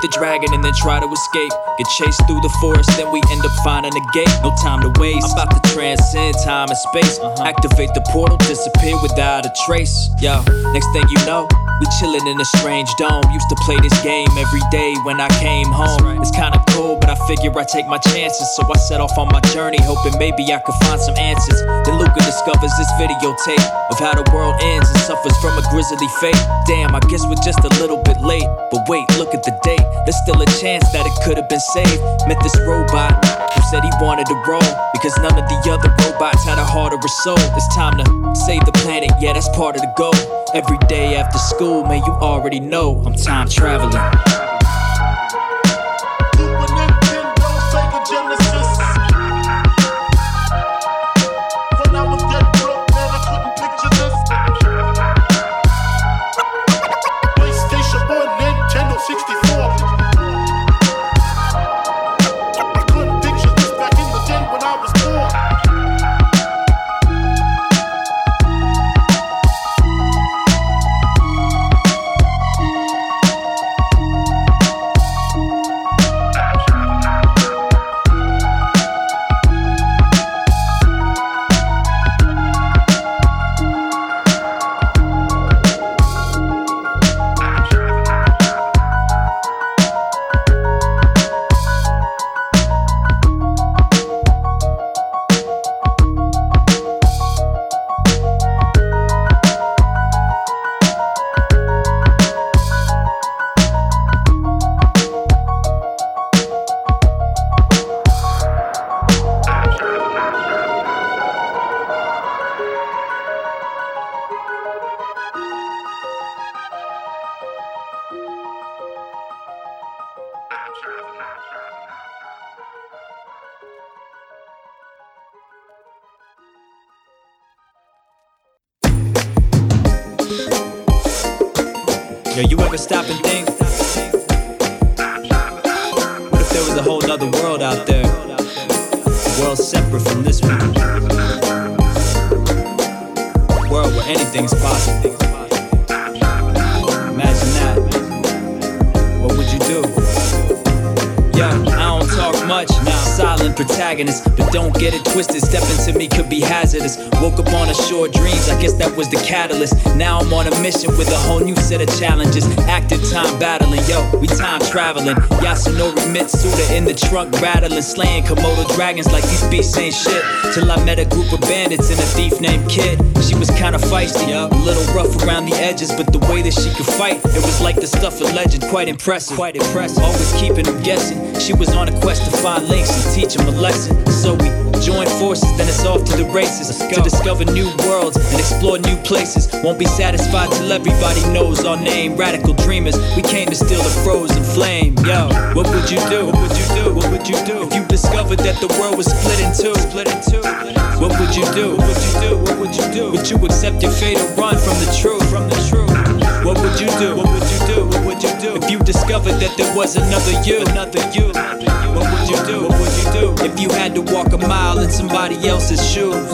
The dragon and then try to escape. Get chased through the forest, then we end up finding a gate. No time to waste. I'm about to transcend time and space. Uh-huh. Activate the portal, disappear without a trace. Yo, next thing you know, we chillin' in a strange dome. Used to play this game every day when I came home. It's kinda cool, but I figure I take my chances. So I set off on my journey, hoping maybe I could find some answers. Then Lucca discovers this videotape of how the world ends and suffers from a grisly fate. Damn, I guess we're just a little bit late. But wait, look at the date. There's still a chance that it could have been saved. Met this robot who said he wanted to roll because none of the other robots had a heart or a soul. It's time to save the planet, yeah, that's part of the goal. Every day after school, man, you already know I'm time traveling. Rattling, slaying Komodo dragons like these beasts ain't shit. Till I met a group of bandits and a thief named Kid. She was kinda feisty, a little rough around the edges, but the way that she could fight, it was like the stuff of legend. Quite impressive, quite impressive. Always keeping them guessing. She was on a quest to find Lynx and teach them a lesson. So we forces, then it's off to the races to discover new worlds and explore new places. Won't be satisfied till everybody knows our name. Radical dreamers, we came to steal the frozen flame. Yo, what would you do? What would you do? What would you do if you discovered that the world was split in two? Split in two. What would you do? What would you do? What would you do? Would you accept your fate or run from the truth? From the truth. What would you do? What would you do? What would you do if you discovered that there was another you? Another you. What would you do? What would you do if you had to walk a mile in somebody else's shoes?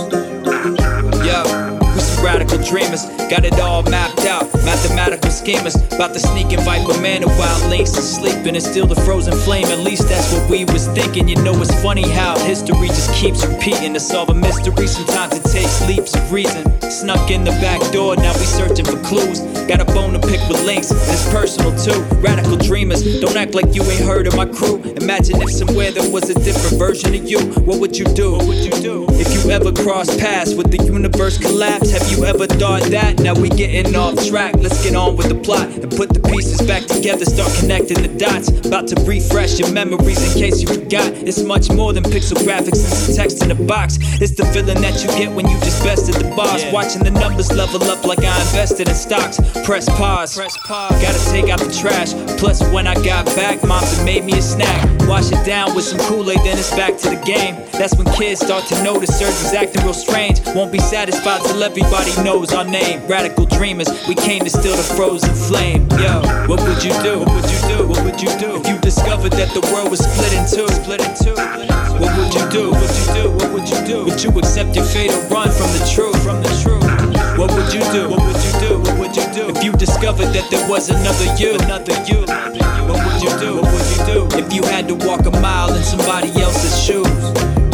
Yo. We some radical dreamers, got it all mapped out. Mathematical schemers, about to sneak and Viper Manor while Lynx is sleeping and steal the frozen flame. At least that's what we was thinking. You know it's funny how history just keeps repeating. To solve a mystery, sometimes it takes leaps of reason. Snuck in the back door, now we searching for clues. Got a bone to pick with Lynx, and it's personal too. Radical dreamers, don't act like you ain't heard of my crew. Imagine if somewhere there was a different version of you. What would you do? What would you do if you ever crossed paths with the universe collapse? Have you ever thought that? Now we getting off track. Let's get on with the plot and put the pieces back together. Start connecting the dots. About to refresh your memories in case you forgot. It's much more than pixel graphics and some text in a box. It's the feeling that you get when you just bested the boss. Watching the numbers level up like I invested in stocks. Press pause. Press pause. Gotta take out the trash. Plus, when I got back, moms had made me a snack. Wash it down with some Kool Aid, then it's back to the game. That's when kids start to notice Serge is acting real strange. Won't be satisfied till everybody knows our name. Radical dreamers, we came to steal the frozen flame. Yo, what would you do? What would you do? What would you do if you discovered that the world was split in two? Split in two. What would you do? What would you do? What would you do? Would you accept your fate or run from the truth? From the truth. What would you do? What would you do? What would you do if you discovered that there was another you? Another you. What would you do? What would you do if you had to walk a mile in somebody else's shoes?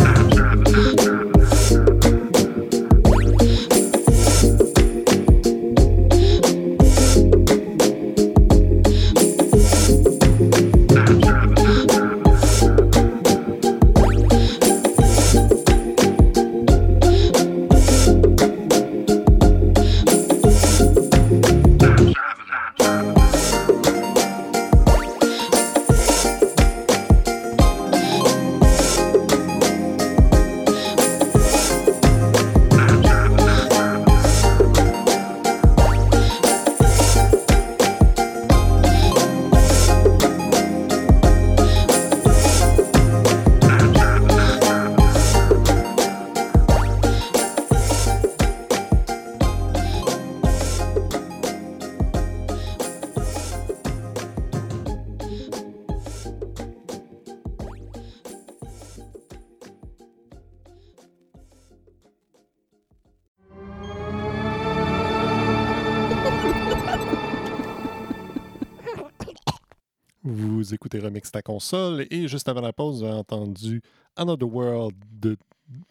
Vous écoutez Remix ta console et juste avant la pause, vous avez entendu Another World de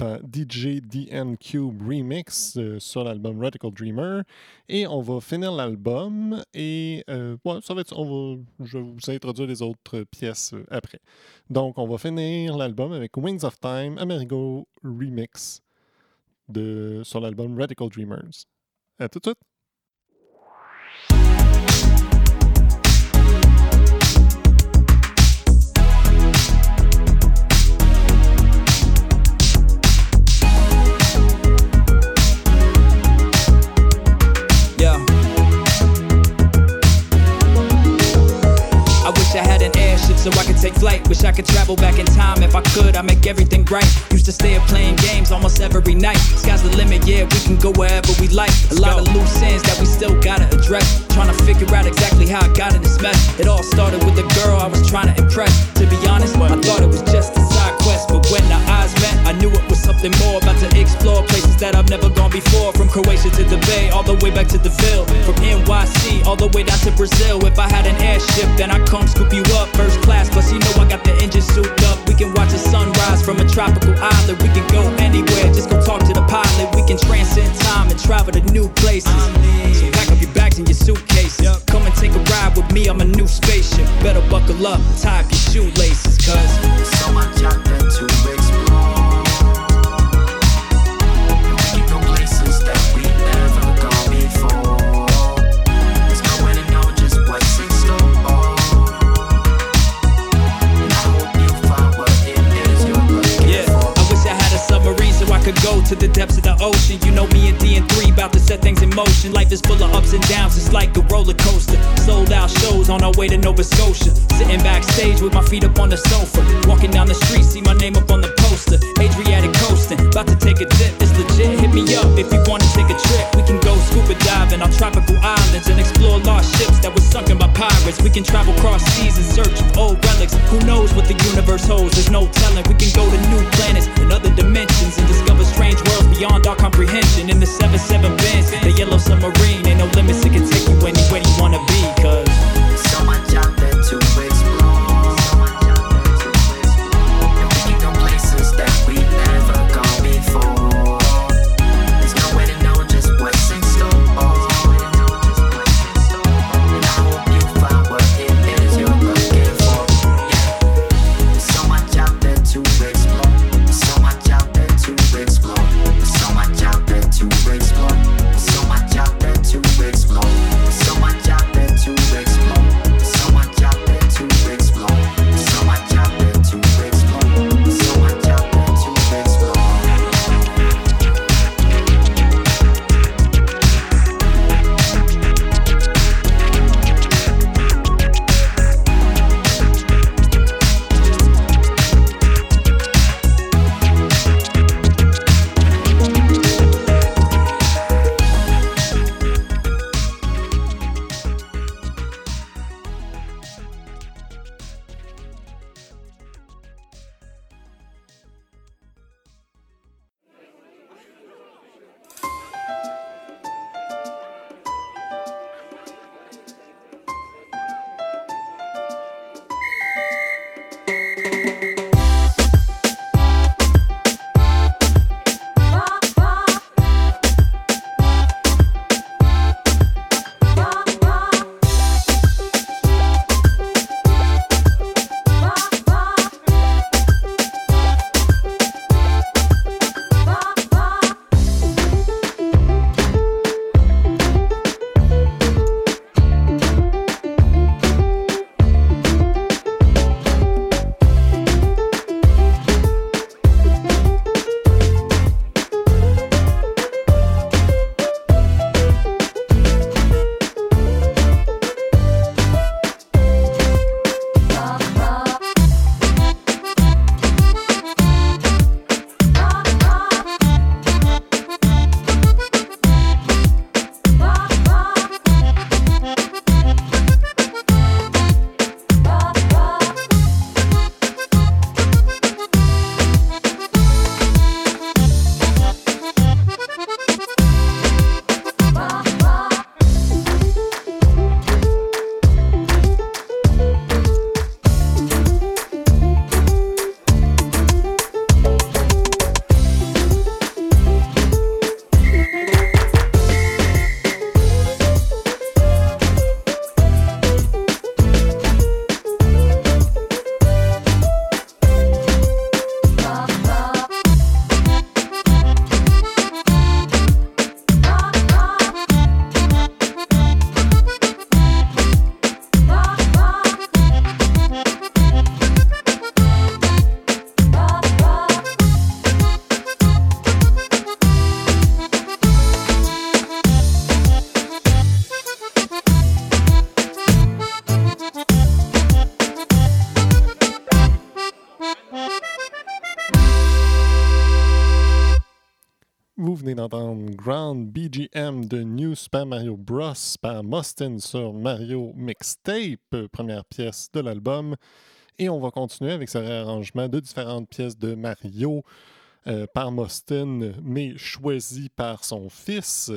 DJ DN Cube Remix euh, sur l'album Radical Dreamer. Et on va finir l'album et euh, ça va être, on va, je vais vous introduire les autres pièces euh, après. Donc, on va finir l'album avec Wings of Time, Amerigo Remix de, sur l'album Radical Dreamers. À tout de suite! Airship so I could take flight. Wish I could travel back in time. If I could, I'd make everything right. Used to stay up playing games almost every night. Sky's the limit, yeah, we can go wherever we like. A lot of loose ends that we still gotta address. Trying to figure out exactly how I got in this mess. It all started with a girl I was trying to impress. To be honest, I thought it was just a side quest. But when met, I knew it was something more. About to explore places that I've never gone before. From Croatia to the Bay, all the way back to the Ville. From NYC, all the way down to Brazil. If I had an airship, then I'd come scoop you up first class. Plus, you know I got the engine souped up. We can watch the sunrise from a tropical island. We can go anywhere, just go talk to the pilot. We can transcend time and travel to new places. So pack up your bags and your suitcases. Come and take a ride with me, I'm a new spaceship. Better buckle up, tie up your shoelaces, cause so much out there to like a roller coaster. Sold out shows on our way to Nova Scotia. Sitting backstage with my feet up on the sofa. Walking down the street, see my name up on the poster. Adriatic coasting, about to take a dip. It's legit. Hit me up if you wanna take a trip. We can go scuba diving on tropical islands and explore lost ships that were sunken by pirates. We can travel cross seas in search of old relics. Who knows what the universe holds? There's no telling. We can go to new planets and other dimensions and discover strange worlds beyond our comprehension. In the 7-7 bins, the yellow submarine. Ain't no limits, it can take you anywhere you wanna be. Super Mario Bros. par Mustin sur Mario Mixtape, première pièce de l'album. Et on va continuer avec ce réarrangement de différentes pièces de Mario euh, par Mustin, mais choisies par son fils.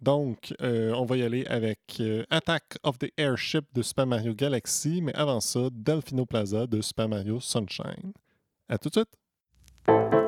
Donc, euh, on va y aller avec euh, Attack of the Airship de Super Mario Galaxy, mais avant ça, Delfino Plaza de Super Mario Sunshine. À tout de suite!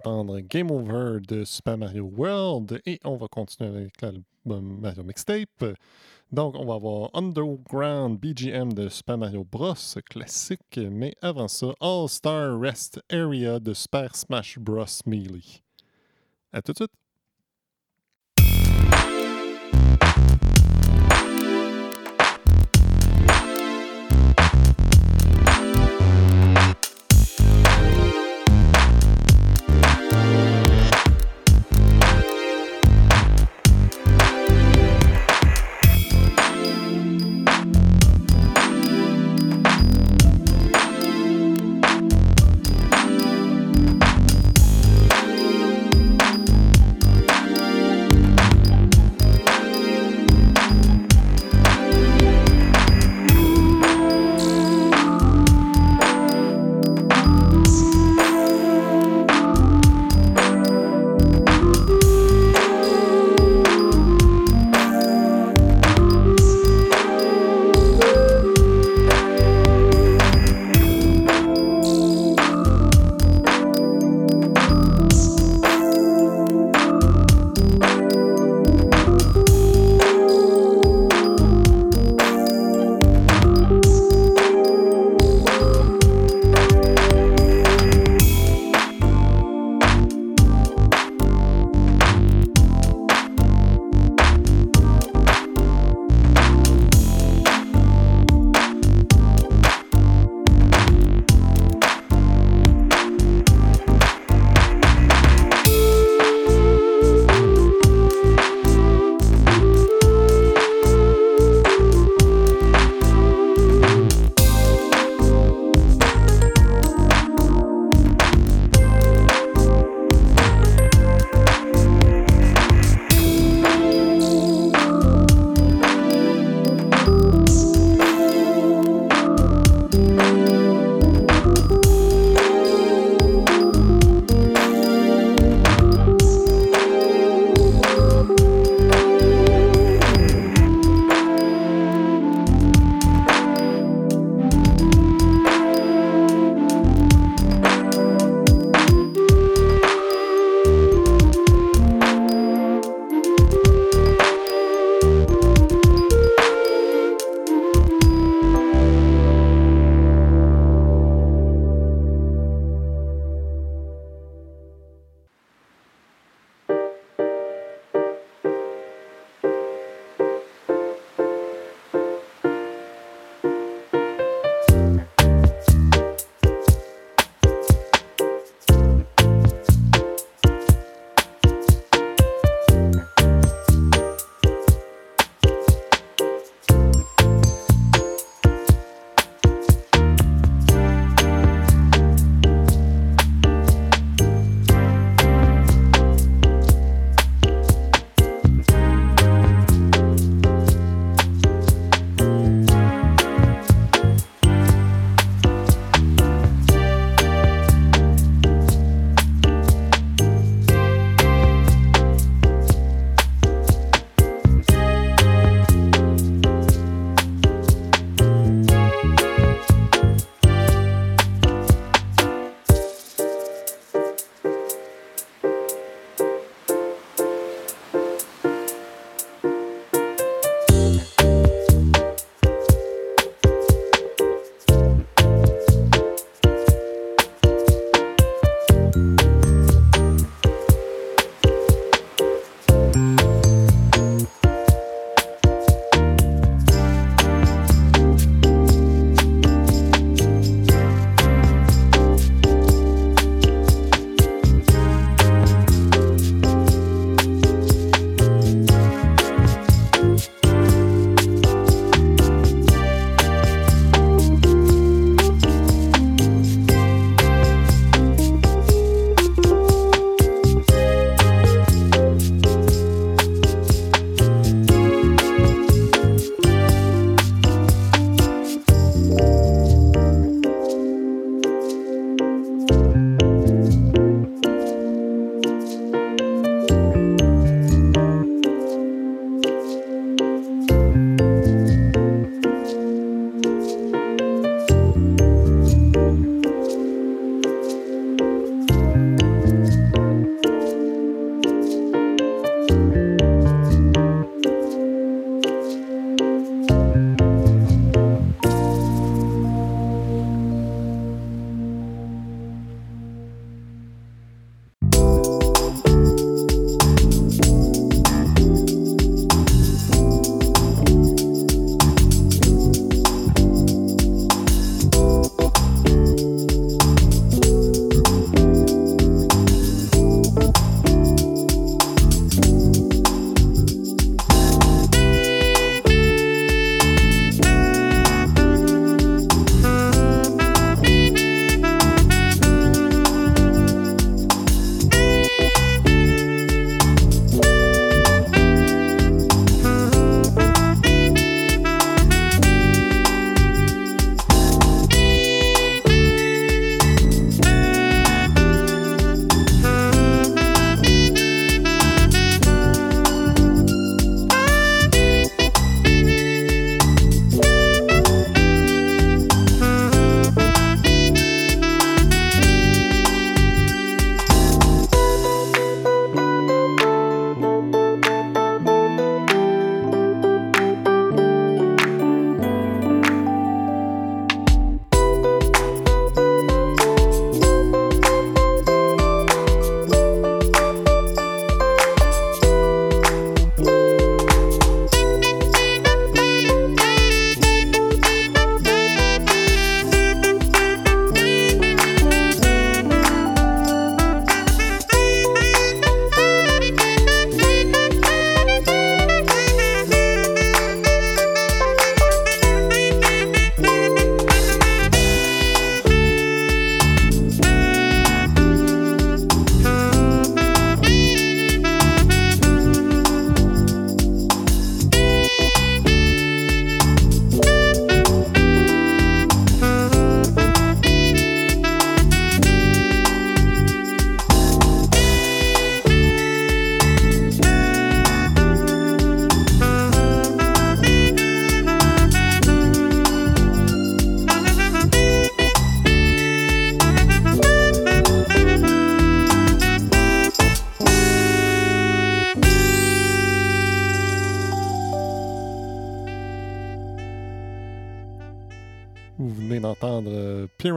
D'entendre Game Over de Super Mario World et on va continuer avec l'album Mario Mixtape. Donc, on va avoir Underground BGM de Super Mario Bros. classique, mais avant ça, All Star Rest Area de Super Smash Bros. Melee. À tout de suite!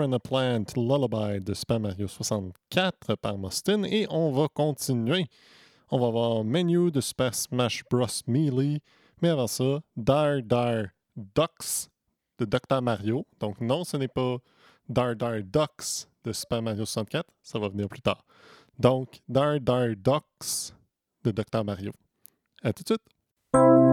Euh, Piranha Plant Lullaby de Super Mario 64 par Mustin et on va continuer. On va voir Menu de Super Smash Bros. Melee, mais avant ça, Dar Dar Ducks de Dr. Mario. Donc non, ce n'est pas Dar Dar Ducks de Super Mario 64, ça va venir plus tard. Donc Dar Dar Ducks de Dr. Mario. À tout de suite!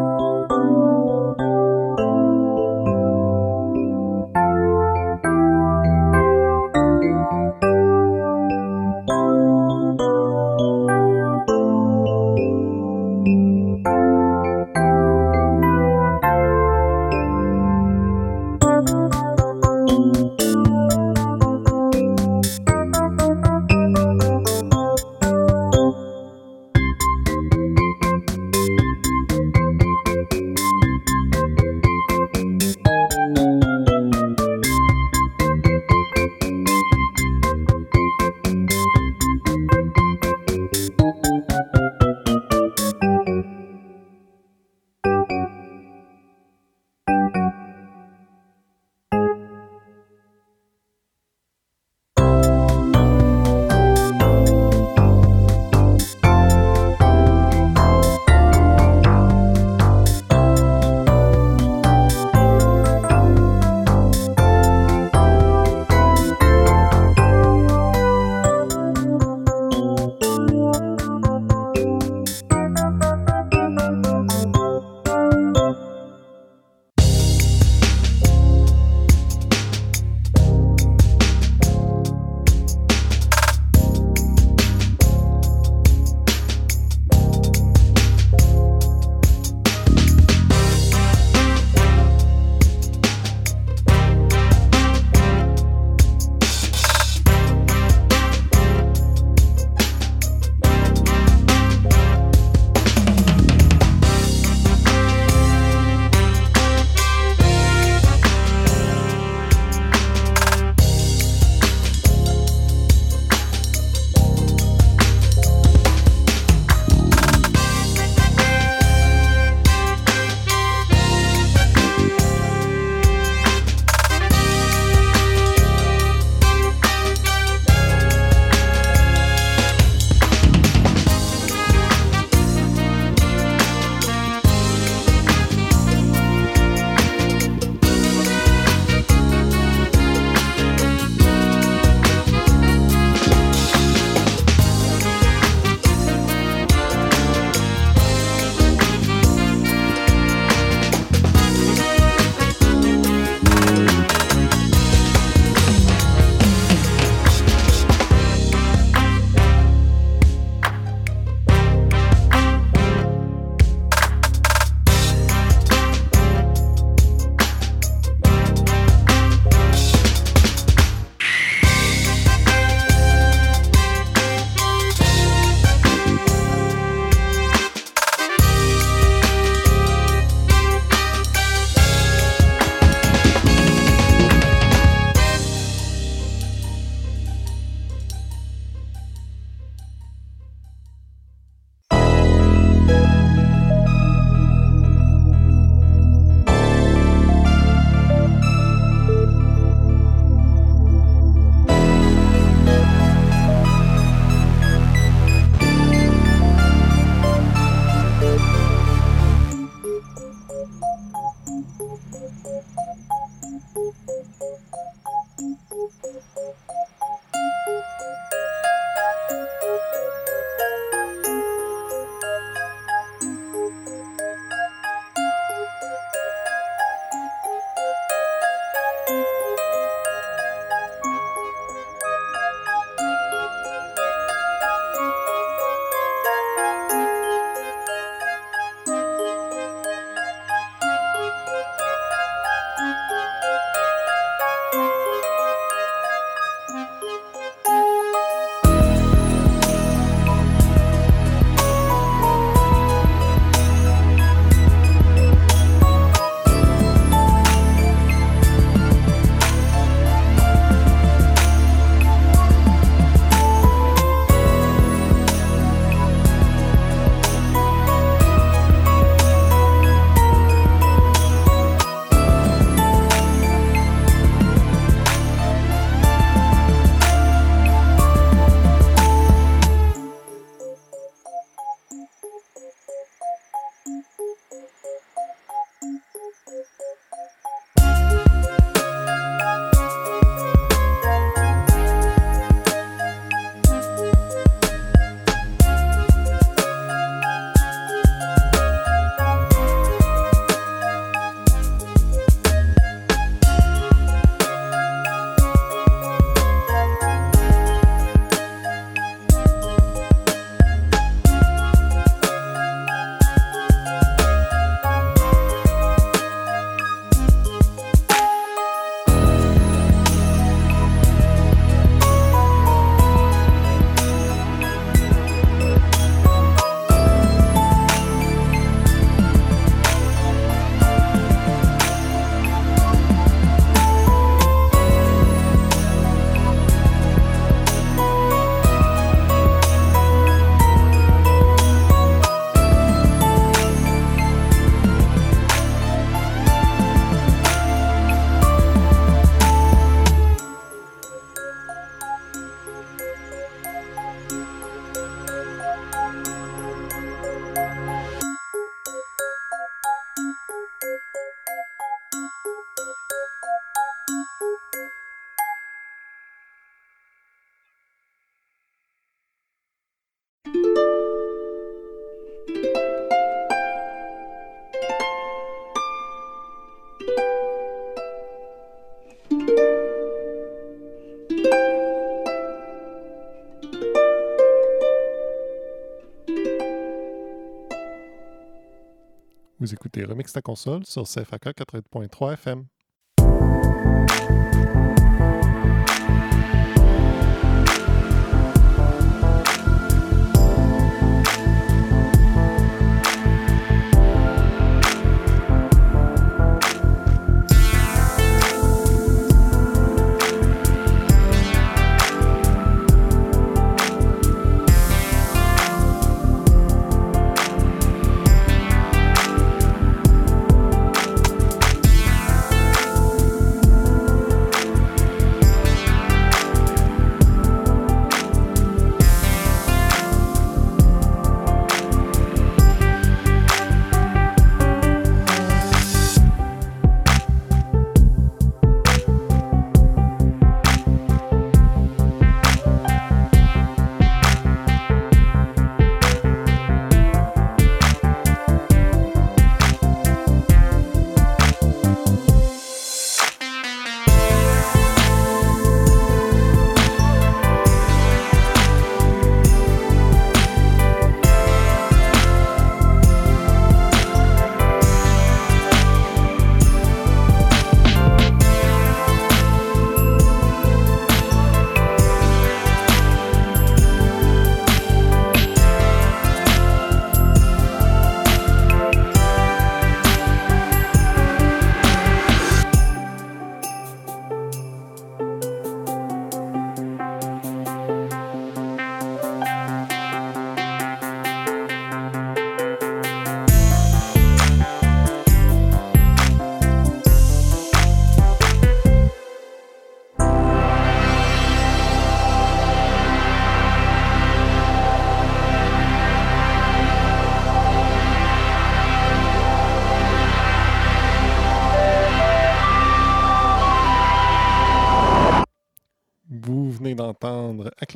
Vous écoutez Remix ta console sur CFAK 80.3 FM.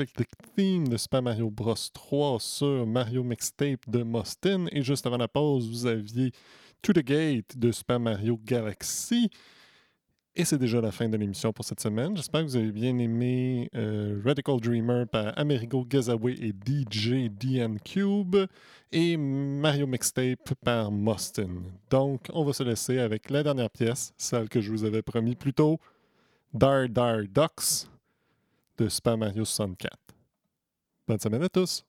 Eclectic Theme de Super Mario Bros 3 sur Mario Mixtape de Mostin. Et juste avant la pause, vous aviez To the Gate de Super Mario Galaxy. Et c'est déjà la fin de l'émission pour cette semaine. J'espère que vous avez bien aimé euh, Radical Dreamer par Amerigo Gazaway et DJ DN Cube et Mario Mixtape par Mostin. Donc, on va se laisser avec la dernière pièce, celle que je vous avais promis plus tôt, Dar Dar Ducks de Super Mario 64. Bonne semaine à tous!